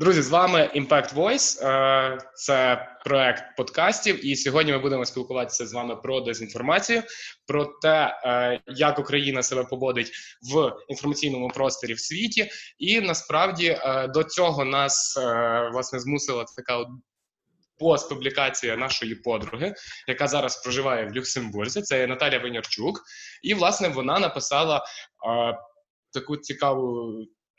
Друзі, з вами Impact Voice. Е, це проект подкастів. І сьогодні ми будемо спілкуватися з вами про дезінформацію, про те, е, як Україна себе поводить в інформаційному просторі в світі. І насправді е, до цього нас власне змусила така постпублікація нашої подруги, яка зараз проживає в Люксембурзі. Це Наталя Винярчук, і власне вона написала таку цікаву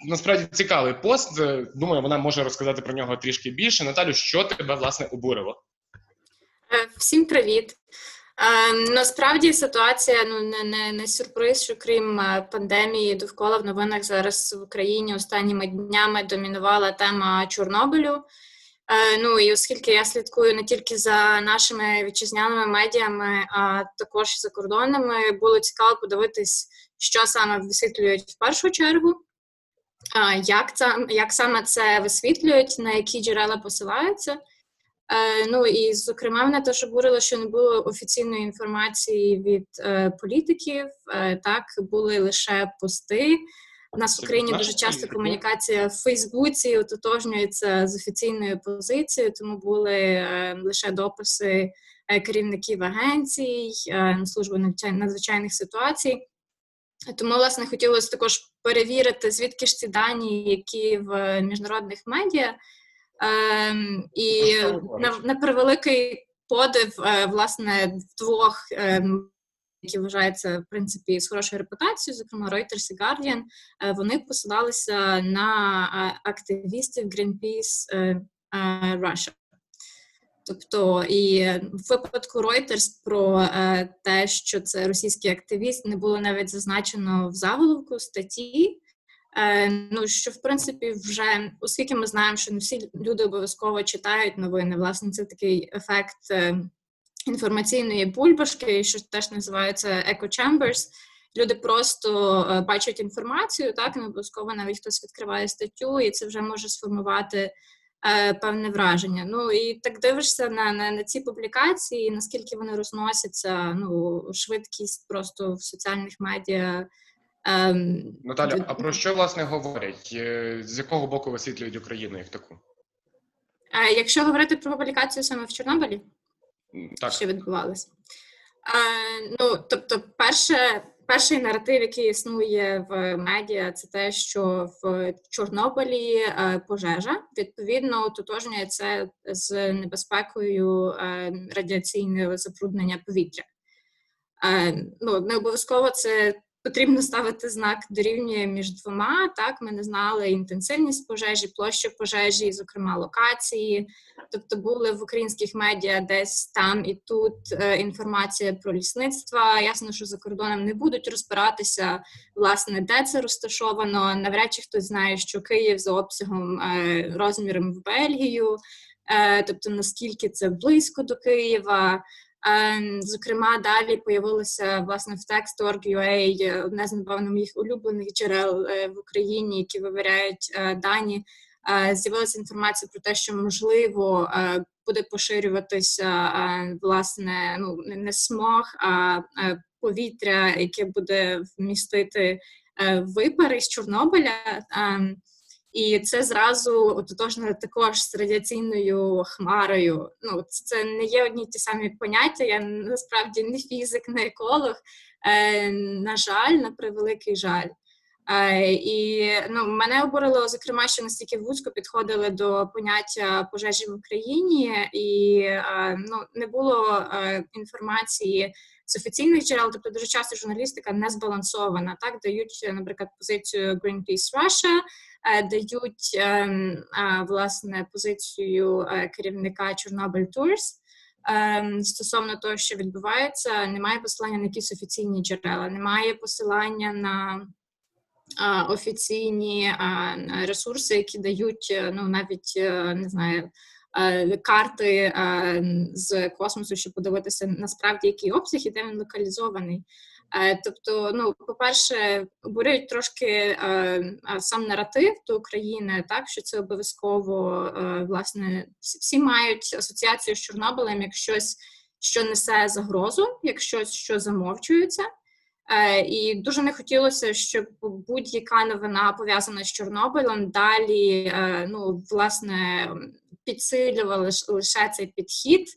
насправді цікавий пост. Е, думаю, вона може розказати про нього трішки більше. Наталю, що тебе власне обурило? Е, всім привіт. Е, насправді ситуація ну не не, не сюрприз, що крім пандемії довкола в новинах зараз в Україні останніми днями домінувала тема Чорнобилю. Ну і оскільки я слідкую не тільки за нашими вітчизняними медіями, а також за кордонами, було цікаво подивитись, що саме висвітлюють в першу чергу. Як це як саме це висвітлюють, на які джерела посилаються? Е, ну і зокрема, мене теж обурило, що не було офіційної інформації від е, політиків. Е, так були лише пости. У нас в Україні дуже часто комунікація в Фейсбуці ототожнюється з офіційною позицією, тому були лише дописи керівників агенцій, служби надзвичайних ситуацій. Тому, власне, хотілося також перевірити, звідки ж ці дані, які в міжнародних медіа. Ем, і на, на превеликий подив, е, власне, двох, е, які вважаються в принципі з хорошою репутацією, зокрема Reuters і Guardian, е, вони посилалися на активістів Greenpeace е, е, Russia. Тобто, і в випадку Reuters про е, те, що це російський активіст, не було навіть зазначено в заголовку статті. Е, ну що в принципі вже оскільки ми знаємо, що не всі люди обов'язково читають новини, власне, це такий ефект е, інформаційної бульбашки, що теж називається echo chambers. Люди просто бачать інформацію, так не обов'язково навіть хтось відкриває статтю, і це вже може сформувати е, певне враження. Ну і так дивишся на на, на ці публікації, наскільки вони розносяться, ну швидкість просто в соціальних медіа. Ем, Наталя, а про що власне говорять? Е, з якого боку висвітлюють Україну як таку? Е, якщо говорити про публікацію саме в Чорнобилі, так. що відбувалося? Е, ну, тобто, перше, перший наратив, який існує в медіа, це те, що в Чорнобилі е, пожежа відповідно ототожнює це з небезпекою е, радіаційного забруднення повітря. Е, ну, Не обов'язково це потрібно ставити знак дорівнює між двома. Так, ми не знали інтенсивність пожежі, площу пожежі, зокрема локації. Тобто були в українських медіа десь там і тут е, інформація про лісництво. Ясно, що за кордоном не будуть розбиратися, власне, де це розташовано. Навряд чи хтось знає, що Київ за обсягом е, розміром в Бельгію, е, тобто наскільки це близько до Києва. Ем, зокрема, далі появилося власне в Text.org.ua одне з напевно моїх улюблених джерел е, в Україні, які вивіряють е, дані. Е, з'явилася інформація про те, що можливо буде поширюватися власне ну не смог, а повітря, яке буде вмістити випари з Чорнобиля. І це зразу ототожно також з радіаційною хмарою. Ну, це не є одні ті самі поняття. Я насправді не фізик, не еколог. Е, На жаль, на превеликий жаль. Е, І ну, мене обурило, зокрема, що настільки вузько підходили до поняття пожежі в Україні, і е, ну, не було е, інформації з офіційних джерел, тобто дуже часто журналістика не збалансована. Так дають, наприклад, позицію Greenpeace Russia, дають ем, власне позицію керівника Чорнобиль Tours. Ем, стосовно того, що відбувається, немає посилання на якісь офіційні джерела, немає посилання на офіційні ресурси, які дають е, ну навіть не знаю. Карти з космосу, щоб подивитися насправді який обсяг і де він локалізований. Е, тобто, ну, по-перше, обурюють трошки е, сам наратив до України, так що це обов'язково е, власне всі мають асоціацію з Чорнобилем як щось, що несе загрозу, як щось, що замовчується. І дуже не хотілося, щоб будь-яка новина пов'язана з Чорнобилем далі ну, власне підсилювала лише цей підхід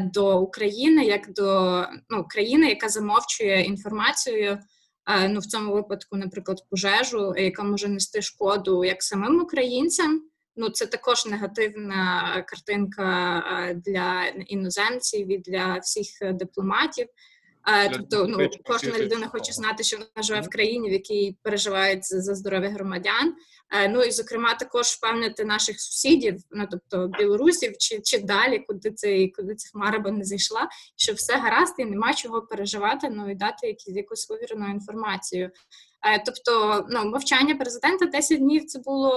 до України як до ну, країни, яка замовчує інформацію. Ну, в цьому випадку, наприклад, пожежу, яка може нести шкоду як самим українцям. Ну, це також негативна картинка для іноземців і для всіх дипломатів. Тобто, ну кожна людина хоче знати, що вона живе в країні, в якій переживають за здоров'я громадян. Ну і зокрема, також впевнити наших сусідів, ну тобто білорусів, чи чи далі, куди це куди ця хмара би не зайшла, що все гаразд і нема чого переживати, ну і дати якісь якусь вивірену інформацію. Тобто, ну мовчання президента 10 днів це було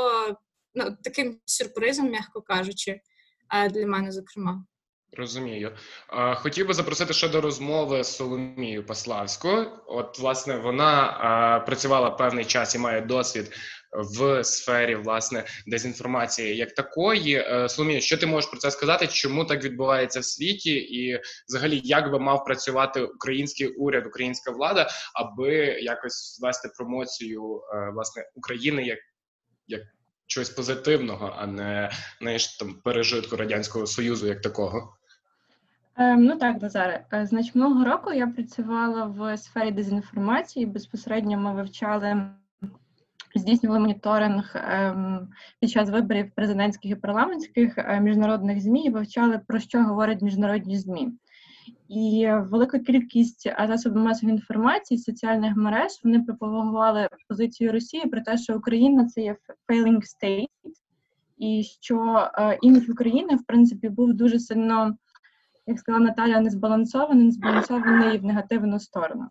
ну таким сюрпризом, м'яко кажучи, для мене, зокрема. Розумію. Хотів би запросити ще до розмови з Соломією Паславською. От, власне, вона працювала певний час і має досвід в сфері власне дезінформації як такої. Е, Соломія, що ти можеш про це сказати? Чому так відбувається в світі, і взагалі як би мав працювати український уряд, українська влада, аби якось вести промоцію е, власне України як як чогось позитивного, а не знаєш, там пережитку радянського союзу як такого? Ем, ну так, Назаре. Е, значить, минулого року я працювала в сфері дезінформації. Безпосередньо ми вивчали, здійснювали моніторинг ем, під час виборів президентських і парламентських е, міжнародних змі і вивчали про що говорять міжнародні змі. І велика кількість засобів масової інформації соціальних мереж вони пропагували позицію Росії про те, що Україна це є failing state, і що е, імідж України в принципі був дуже сильно як сказала Наталя, не збалансований, не збалансований в негативну сторону.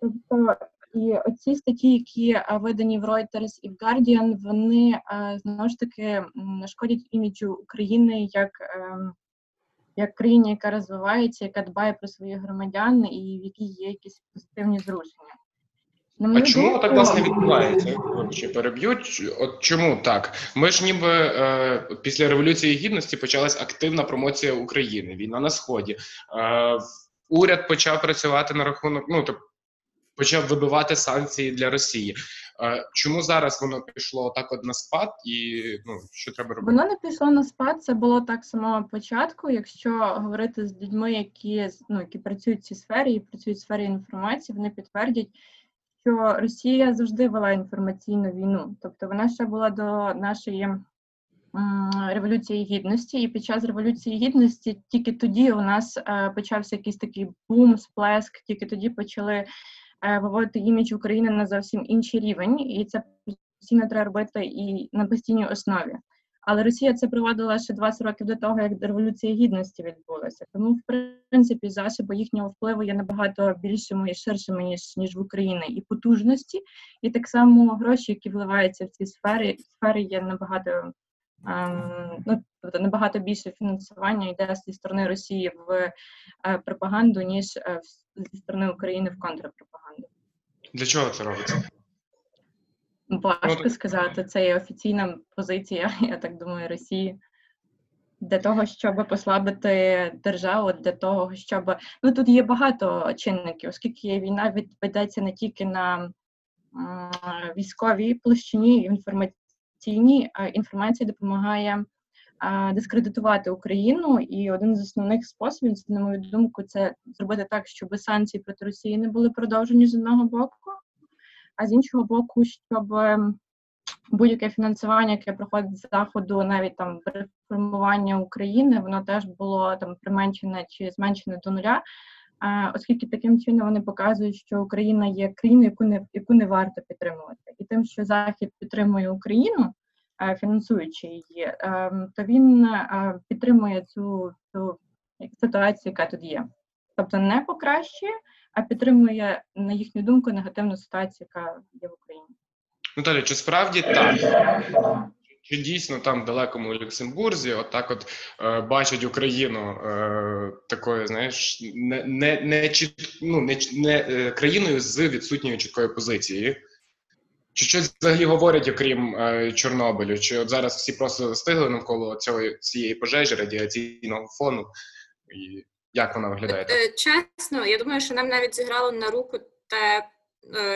Тобто і оці статті, які видані в Reuters і в Guardian, вони знову ж таки шкодять іміджу України як ем, як країні, яка розвивається, яка дбає про своїх громадян, і в якій є якісь позитивні зрушення. А чому так власне відбувається? Вибачте, переб'ють. От чому так? Ми ж ніби е, після революції гідності почалась активна промоція України, війна на сході. Е, Уряд почав працювати на рахунок, ну тобто почав вибивати санкції для Росії. Е, чому зараз воно пішло так от на спад, і ну що треба робити? Воно не пішло на спад. Це було так самого початку. Якщо говорити з людьми, які ну які працюють в цій сфері і працюють в сфері інформації, вони підтвердять що Росія завжди вела інформаційну війну, тобто вона ще була до нашої революції гідності, і під час революції гідності тільки тоді у нас е, почався якийсь такий бум, сплеск, тільки тоді почали е, виводити імідж України на зовсім інший рівень, і це постійно треба робити і на постійній основі. Але Росія це проводила ще 20 років до того, як революція гідності відбулася. Тому, в принципі, засоби їхнього впливу є набагато більшими і ширшими ніж ніж в Україні і потужності, і так само гроші, які вливаються в ці сфери, сфери є набагато ем, ну тобто набагато більше фінансування йде зі сторони Росії в е, пропаганду ніж е, зі сторони України в контрпропаганду. Для чого це робиться? Важко сказати, це є офіційна позиція, я так думаю, Росії. Для того, щоб послабити державу, для того, щоб ну тут є багато чинників, оскільки війна ведеться не тільки на військовій площині, інформаційній, а інформація допомагає дискредитувати Україну. І один з основних способів, на мою думку, це зробити так, щоб санкції проти Росії не були продовжені з одного боку а з іншого боку, щоб ем, будь-яке фінансування, яке проходить з заходу, навіть там реформування України, воно теж було там применшене чи зменшене до нуля. Оскільки таким чином вони показують, що Україна є країною, яку не яку не варто підтримувати, і тим, що Захід підтримує Україну, е, фінансуючи її, ем, то він е, підтримує цю цю ситуацію, яка тут є, тобто не покращує, а підтримує, на їхню думку, негативну ситуацію, яка є в Україні. Наталя, чи справді так? Чи дійсно там в далекому Люксембурзі, отак, от, е, бачать Україну е, такою, знаєш, не не, не, ну, не, не е, країною з відсутньою чіткою позицією? Чи щось взагалі говорять, окрім е, Чорнобилю? Чи от зараз всі просто застигли навколо цього цієї пожежі радіаційного фону? І як вона виглядає? Е, чесно, я думаю, що нам навіть зіграло на руку те,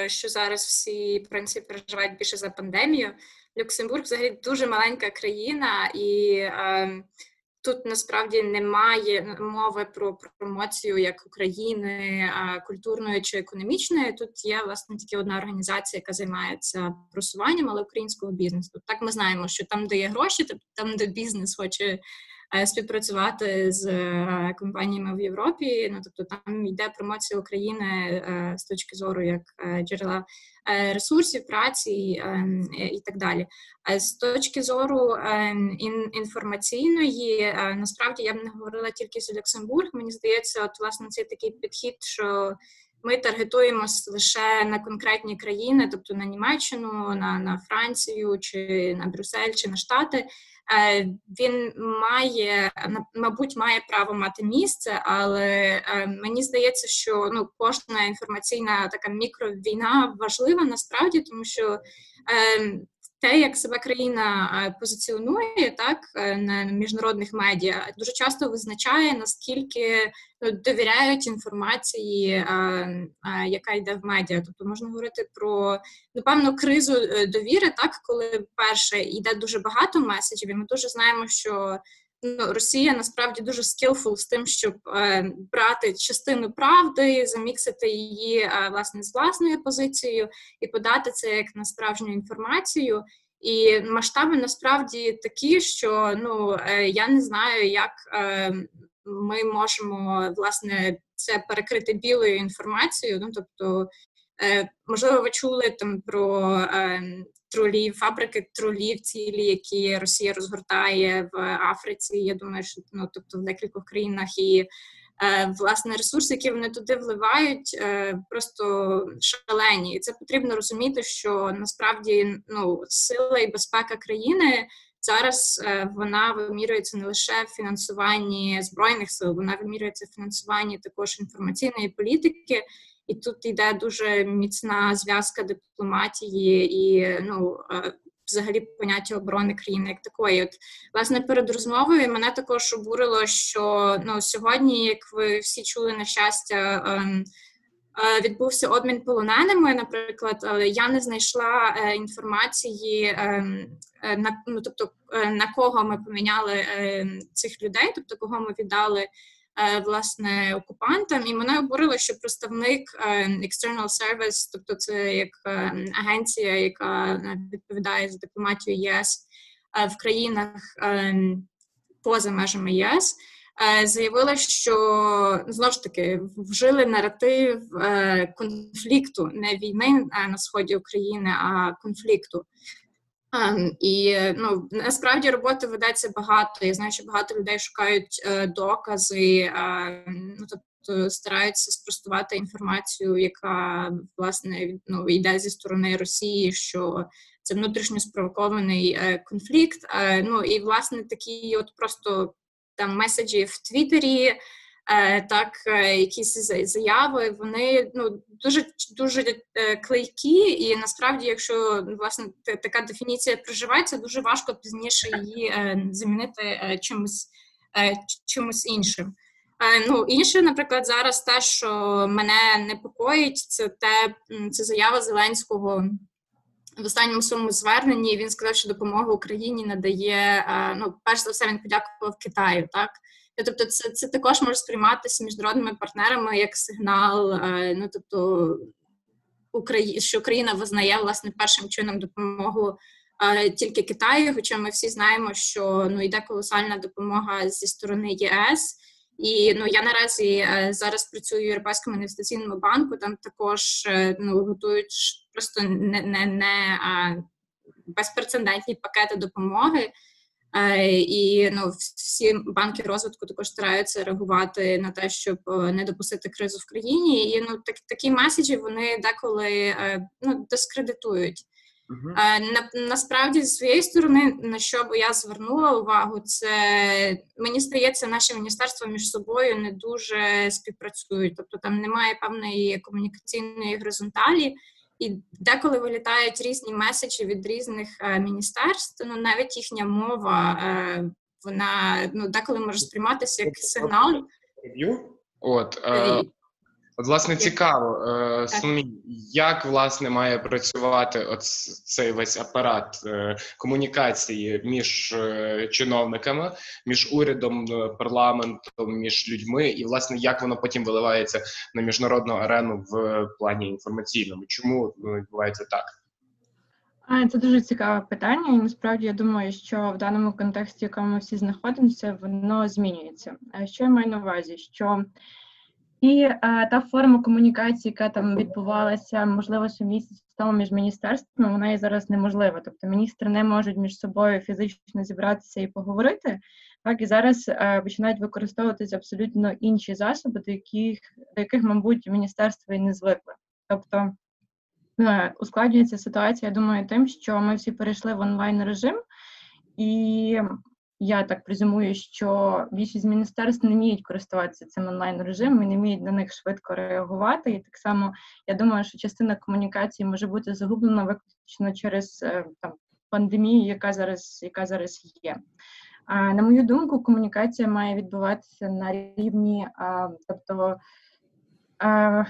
що зараз всі в принципі переживають більше за пандемію. Люксембург взагалі дуже маленька країна, і е, тут насправді немає мови про промоцію як України е, культурної чи економічної. Тут є власне тільки одна організація, яка займається просуванням, але українського бізнесу. Так ми знаємо, що там, де є гроші, там де бізнес хоче Е, співпрацювати з е, компаніями в Європі. Ну тобто там йде промоція України е, з точки зору як джерела ресурсів, праці і так далі. З точки зору інформаційної, насправді я б не говорила тільки за Люксембург. Мені здається, от власне цей такий підхід, що ми таргетуємось лише на конкретні країни, тобто на Німеччину, на на Францію, чи на Брюссель, чи на Штати. Е, він має мабуть має право мати місце, але е, мені здається, що ну кожна інформаційна така мікровійна важлива насправді, тому що ем, те, як себе країна е, позиціонує так е, на міжнародних медіа, дуже часто визначає наскільки ну, довіряють інформації, е, яка йде в медіа. Тобто можна говорити про напевно кризу довіри, так коли перше йде дуже багато меседжів. і Ми дуже знаємо, що ну, Росія насправді дуже скілфул з тим, щоб е, брати частину правди, заміксити її е, власне з власною позицією і подати це як на справжню інформацію. І масштаби насправді такі, що ну е, я не знаю, як е, ми можемо власне це перекрити білою інформацією. Ну тобто, е, можливо, ви чули там про ем, тролів, фабрики тролів цілі, які Росія розгортає в Африці. Я думаю, що ну тобто в декількох країнах і е, власне ресурси, які вони туди вливають, е, просто шалені. І це потрібно розуміти, що насправді ну сила і безпека країни. Зараз е, вона вимірюється не лише в фінансуванні збройних сил, вона вимірюється в фінансуванні також інформаційної політики, і тут йде дуже міцна зв'язка дипломатії і ну е, взагалі поняття оборони країни як такої. От власне перед розмовою мене також обурило, що ну сьогодні, як ви всі чули на щастя. Ем, е, Відбувся обмін полоненими, наприклад, але я не знайшла е, інформації ем, на ну, тобто на кого ми поміняли ем, цих людей, тобто кого ми віддали власне окупантам, і мене обурило, що представник е, External Service, тобто це як е, агенція, яка відповідає за дипломатію ЄС в країнах поза межами ЄС. Заявила, що знову ж таки вжили наратив конфлікту, не війни на сході України, а конфлікту. Ем, і ну насправді роботи ведеться багато. Я знаю, що багато людей шукають е, докази, е, ну тобто стараються спростувати інформацію, яка власне ну йде зі сторони Росії, що це внутрішньо спровокований е, конфлікт. Е, ну і власне такі, от просто там меседжі в Твіттері, так е, якісь заяви, вони ну дуже дуже е, клейкі, і насправді, якщо власне така дефініція проживається, дуже важко пізніше її замінити чимось чимось іншим. Ну, інше, наприклад, зараз те, що мене непокоїть, це те, це заява Зеленського в останньому своєму зверненні. Він сказав, що допомога Україні надає. Ну, перш за все, він подякував Китаю, так Тобто, це це також може сприйматися міжнародними партнерами як сигнал. Е, ну тобто, Украї... що Україна визнає власне першим чином допомогу е, тільки Китаю, хоча ми всі знаємо, що ну йде колосальна допомога зі сторони ЄС. І ну я наразі е, зараз працюю в Європейському інвестиційному банку. Там також ну готують просто не не, не безпрецедентні пакети допомоги. Е, і ну, всі банки розвитку також стараються реагувати на те, щоб е, не допустити кризу в країні. І ну так такі меседжі вони деколи е, ну дискредитують. Uh-huh. На, насправді, з своєї сторони, на що би я звернула увагу, це мені здається, наші міністерства між собою не дуже співпрацюють, тобто там немає певної комунікаційної горизонталі. І деколи вилітають різні меседжі від різних е, міністерств, ну навіть їхня мова, е, вона ну деколи може сприйматися як сигнал. От е, От, власне, цікаво, е, Соломій, як власне має працювати от цей весь апарат е, комунікації між е, чиновниками, між урядом, е, парламентом, між людьми, і власне як воно потім виливається на міжнародну арену в плані інформаційному? Чому ну, відбувається так? Це дуже цікаве питання, і насправді я думаю, що в даному контексті, в якому ми всі знаходимося, воно змінюється. Що я маю на увазі? Що і а, та форма комунікації, яка там відбувалася, можливо, ще місяць тому між міністерствами, вона і зараз неможлива. Тобто міністри не можуть між собою фізично зібратися і поговорити. Так і зараз а, починають використовуватися абсолютно інші засоби, до яких до яких, мабуть, міністерство і не звикли. Тобто Е, ускладнюється ситуація, я думаю, тим, що ми всі перейшли в онлайн режим, і я так презюмую, що більшість міністерств не вміють користуватися цим онлайн режимом і не вміють на них швидко реагувати. І так само я думаю, що частина комунікації може бути загублена виключно через е, там пандемію, яка зараз, яка зараз є. А, На мою думку, комунікація має відбуватися на рівні, а, тобто. А,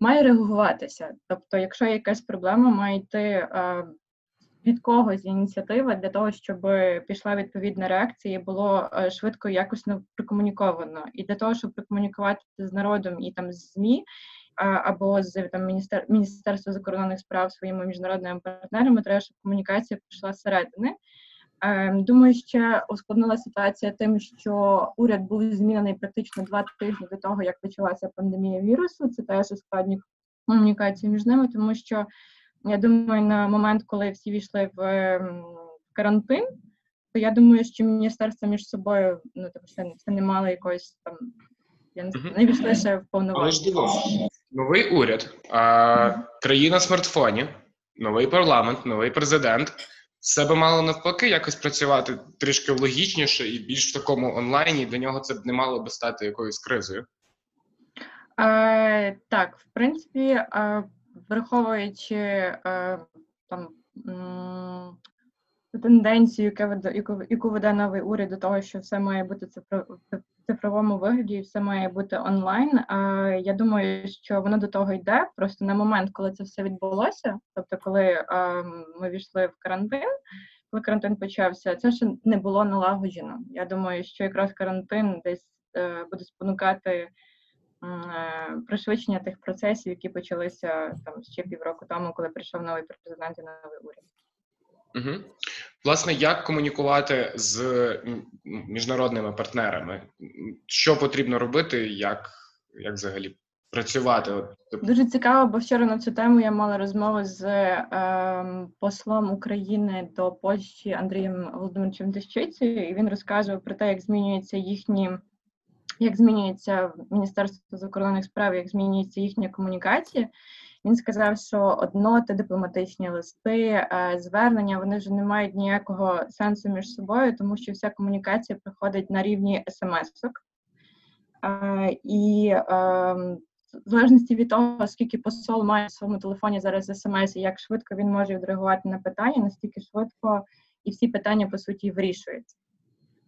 має реагуватися. Тобто, якщо є якась проблема, має йти е, від когось ініціатива для того, щоб пішла відповідна реакція і було е, швидко якісно прокомуніковано. І для того, щоб прокомунікувати з народом і там з ЗМІ. Або з там міністер... Міністерства закордонних справ своїми міжнародними партнерами треба, щоб комунікація пішла зсередини. Ем, думаю, ще ускладнила ситуація тим, що уряд був змінений практично два тижні до того, як почалася пандемія вірусу. Це теж ускладнює комунікацію між ними, тому що я думаю, на момент, коли всі війшли в ем, карантин, то я думаю, що міністерство між собою ну тобто це, це не мало якоїсь там. Я не знаю, не війшли ще в повноваження. Новий уряд, а, країна смартфонів, новий парламент, новий президент. Це би мало навпаки якось працювати трішки логічніше і більш в такому онлайні. Для нього це б не мало би стати якоюсь кризою. Е, Так, в принципі, е, враховуючи е, там тенденцію, яку, веде новий уряд до того, що все має бути цифрово, цифровому вигляді і все має бути онлайн. Я думаю, що воно до того йде. Просто на момент, коли це все відбулося, тобто, коли ми війшли в карантин, коли карантин почався, це ще не було налагоджено. Я думаю, що якраз карантин десь е, буде спонукати. Е, пришвидшення тих процесів, які почалися там ще півроку тому, коли прийшов новий президент і новий уряд. Угу. Власне, як комунікувати з міжнародними партнерами? Що потрібно робити, як як взагалі працювати? Дуже цікаво, бо вчора на цю тему я мала розмову з е, послом України до Польщі Андрієм Володимировичем Дещицею, і він розказував про те, як змінюється їхні. Як змінюється Міністерство закордонних справ, як змінюється їхня комунікація, він сказав, що одноти, дипломатичні листи, е, звернення вони вже не мають ніякого сенсу між собою, тому що вся комунікація проходить на рівні смс-ок. Е, і ем, в залежності від того, скільки посол має в своєму телефоні зараз смс, і як швидко він може відреагувати на питання, настільки швидко і всі питання по суті вирішуються.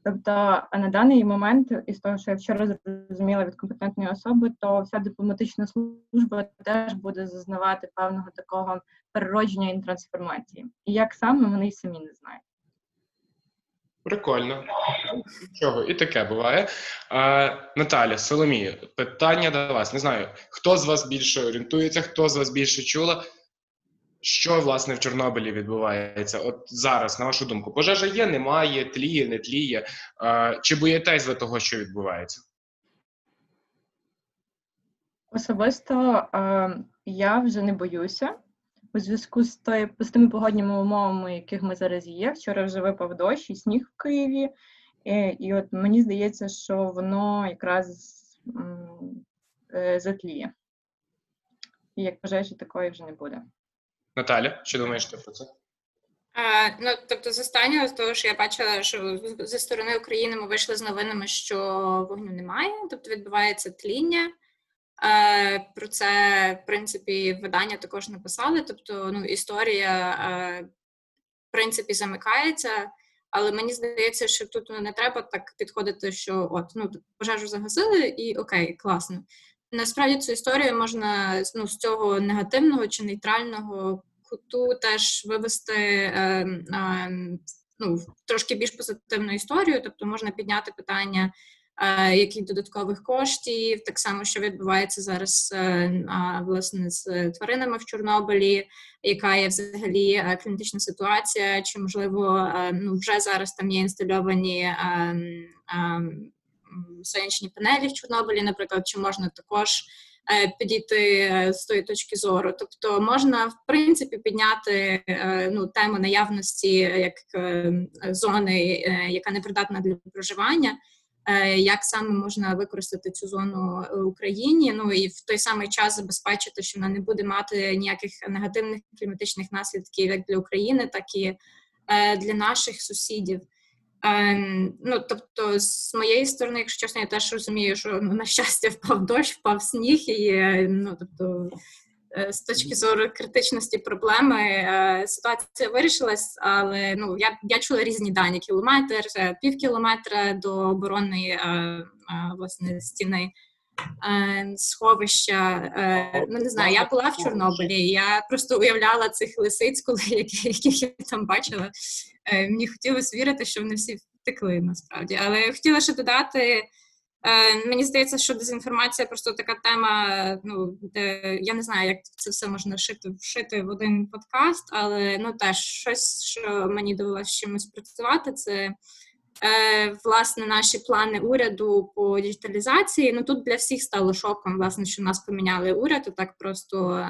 Тобто на даний момент, із того, що я вчора зрозуміла від компетентної особи, то вся дипломатична служба теж буде зазнавати певного такого переродження і трансформації. І як саме вони й самі не знають. Прикольно. Чого, і таке буває. А, Наталя, Соломія, питання до вас. Не знаю, хто з вас більше орієнтується, хто з вас більше чула. Що власне в Чорнобилі відбувається? От зараз, на вашу думку, пожежа є, немає, тліє, не тліє. Чи боїтесь ви того, що відбувається? Особисто я вже не боюся у зв'язку з тою, з тими погодніми умовами, яких ми зараз є. Вчора вже випав дощ і сніг в Києві, і, і от мені здається, що воно якраз е, затліє. І як пожежі такої вже не буде. Наталя, що думаєш ти про це? А, ну, тобто, з останнього з того, що я бачила, що зі сторони України ми вийшли з новинами, що вогню немає, тобто відбувається тління. Е, Про це, в принципі, видання також написали. Тобто, ну, історія, е, в принципі, замикається, але мені здається, що тут ну, не треба так підходити, що от ну пожежу загасили, і окей, класно. насправді цю історію можна ну, з цього негативного чи нейтрального куту теж вивести е, е, ну, трошки більш позитивну історію, тобто можна підняти питання. Е, яких додаткових коштів, так само, що відбувається зараз власне з тваринами в Чорнобилі, яка є взагалі кліматична ситуація, чи можливо ну вже зараз там є інстальовані сонячні панелі в Чорнобилі, наприклад, чи можна також. Підійти з тої точки зору, тобто можна в принципі підняти ну тему наявності як зони, яка не придатна для проживання, Е, як саме можна використати цю зону Україні. Ну і в той самий час забезпечити, що вона не буде мати ніяких негативних кліматичних наслідків як для України, так і е, для наших сусідів. Ем, ну, тобто, з моєї сторони, якщо чесно, я теж розумію, що ну, на щастя впав дощ, впав сніг, і ну тобто Е, з точки зору критичності проблеми е, ситуація вирішилась, але ну я я чула різні дані: кілометр, е, пів кілометра до оборонної власне стіни. Сховища, ну не знаю, я була в Чорнобилі. Я просто уявляла цих лисиць, коли яких я там бачила. Мені хотілося вірити, що вони всі втекли насправді. Але я хотіла ще додати Е, мені здається, що дезінформація просто така тема. Ну де я не знаю, як це все можна вшити, вшити в один подкаст, але ну теж щось, що мені довелося чимось працювати, це е, власне наші плани уряду по діджиталізації. Ну тут для всіх стало шоком, власне, що нас поміняли уряд, і так просто.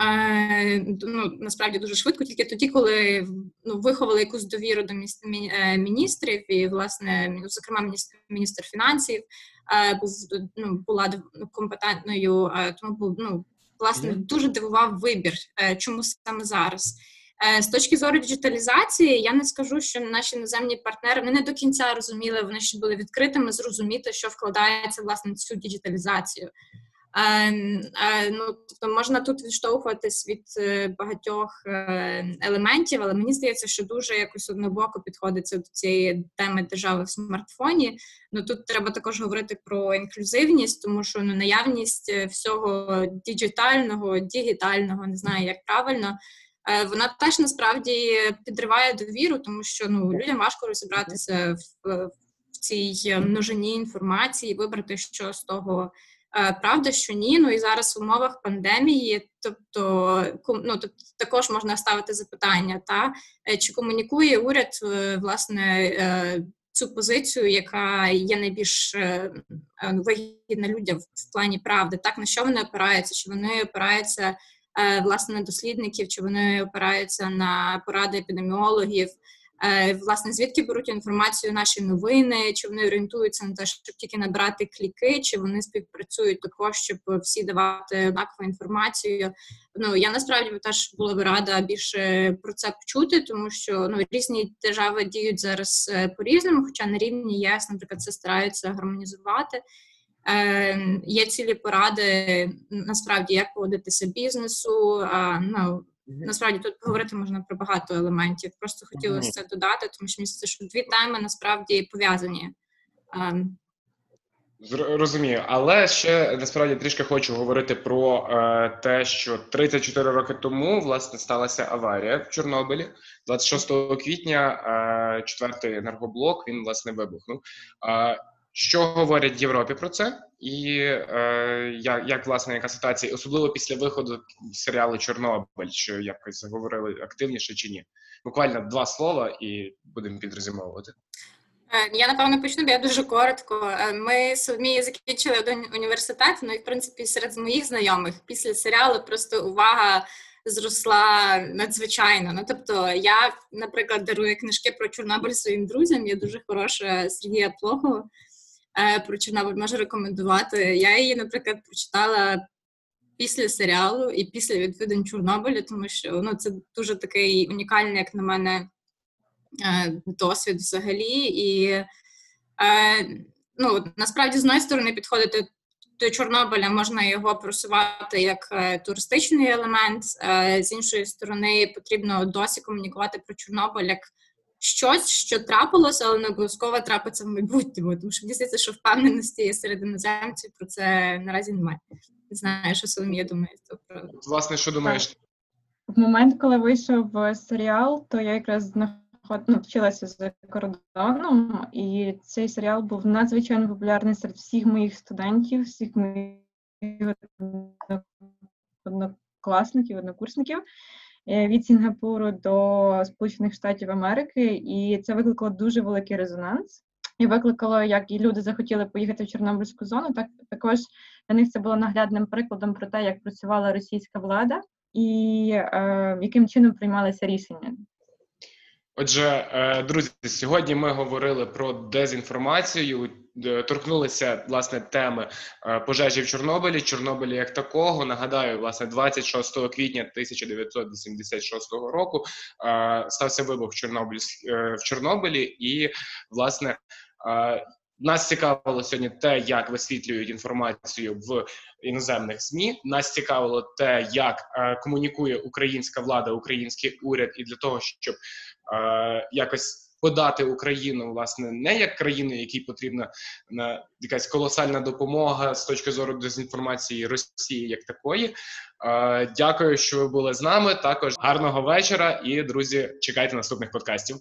Е, ну, насправді дуже швидко, тільки тоді, коли ну, виховали якусь довіру до е, міністрів, і власне, зокрема, міністр фінансів був ну, була компетентною, тому був ну, власне дуже дивував вибір, е, чому саме зараз. Е, з точки зору діджиталізації, я не скажу, що наші іноземні партнери вони не до кінця розуміли, вони ще були відкритими зрозуміти, що вкладається власне цю діджиталізацію. Ну, тобто можна тут відштовхуватись від е, багатьох е, елементів, але мені здається, що дуже якось однобоко підходиться до цієї теми держави в смартфоні. Ну тут треба також говорити про інклюзивність, тому що ну, наявність е, всього діджитального, дігітального, не знаю як правильно. Вона теж насправді підриває довіру, тому що ну людям важко розібратися в, в цій множині інформації, вибрати що з того Е, правда, що ні. Ну і зараз в умовах пандемії, тобто ну, тобто також можна ставити запитання, та е, чи комунікує уряд е, власне цю позицію, яка є найбільш вигідна людям в плані правди, так на що вони опираються? Чи вони опираються власне на дослідників, чи вони опираються на поради епідеміологів? Е, власне, звідки беруть інформацію наші новини, чи вони орієнтуються на те, щоб тільки набрати кліки, чи вони співпрацюють також, щоб всі давати однакову інформацію. Ну я насправді теж була б рада більше про це почути, тому що ну різні держави діють зараз е, по різному, хоча на рівні ЄС, наприклад, це стараються гармонізувати. Е, Є цілі поради насправді як поводитися бізнесу. Е, ну Насправді тут поговорити можна про багато елементів. Просто хотілося це додати, тому що мені що дві теми насправді пов'язані. Розумію, але ще насправді трішки хочу говорити про е, те, що 34 роки тому власне сталася аварія в Чорнобилі. 26 квітня е, четвертий енергоблок він власне вибухнув. Е, що говорять в Європі про це, і е, як як власне яка ситуація, особливо після виходу серіалу Чорнобиль, що якось заговорили активніше чи ні? Буквально два слова, і будемо підрозумовувати. Е, я напевно почну, бо я дуже коротко. Е, ми самі закінчили один університет. Ну і в принципі серед моїх знайомих після серіалу просто увага зросла надзвичайно. Ну тобто, я, наприклад, дарую книжки про Чорнобиль своїм друзям. Я дуже хороша Сергія Плохова. Е, про Чорнобиль можу рекомендувати. Я її, наприклад, прочитала після серіалу і після відвідин Чорнобиля, тому що ну, це дуже такий унікальний, як на мене, е, досвід взагалі. І е, ну, насправді з однієї сторони підходити. До Чорнобиля можна його просувати як туристичний елемент, з іншої сторони, потрібно досі комунікувати про Чорнобиль як щось, що трапилося, але не обов'язково трапиться в майбутньому. Тому що мені здається, що впевненості серед іноземців про це наразі немає. Не знаю, що Соломія думає приводу. Власне, що думаєш? В момент, коли вийшов е, серіал, то я якраз знаход... ну, вчилася за кордоном, і цей серіал був надзвичайно популярний серед всіх моїх студентів, всіх моїх однокласників, однокурсників від Сінгапуру до Сполучених Штатів Америки, і це викликало дуже великий резонанс. І викликало, як і люди захотіли поїхати в Чорнобильську зону, так також для них це було наглядним прикладом про те, як працювала російська влада і е, яким чином приймалися рішення. Отже, е, друзі, сьогодні ми говорили про дезінформацію, е, торкнулися власне теми е, пожежі в Чорнобилі, Чорнобилі як такого. Нагадаю, власне, 26 квітня 1986 року стався вибух в Чорнобилі, і власне. Нас цікавило сьогодні те, як висвітлюють інформацію в іноземних змі. Нас цікавило те, як комунікує українська влада, український уряд, і для того, щоб е, якось подати Україну власне не як країну, якій потрібна на якась колосальна допомога з точки зору дезінформації Росії, як такої. Е, дякую, що ви були з нами. Також гарного вечора і друзі, чекайте наступних подкастів.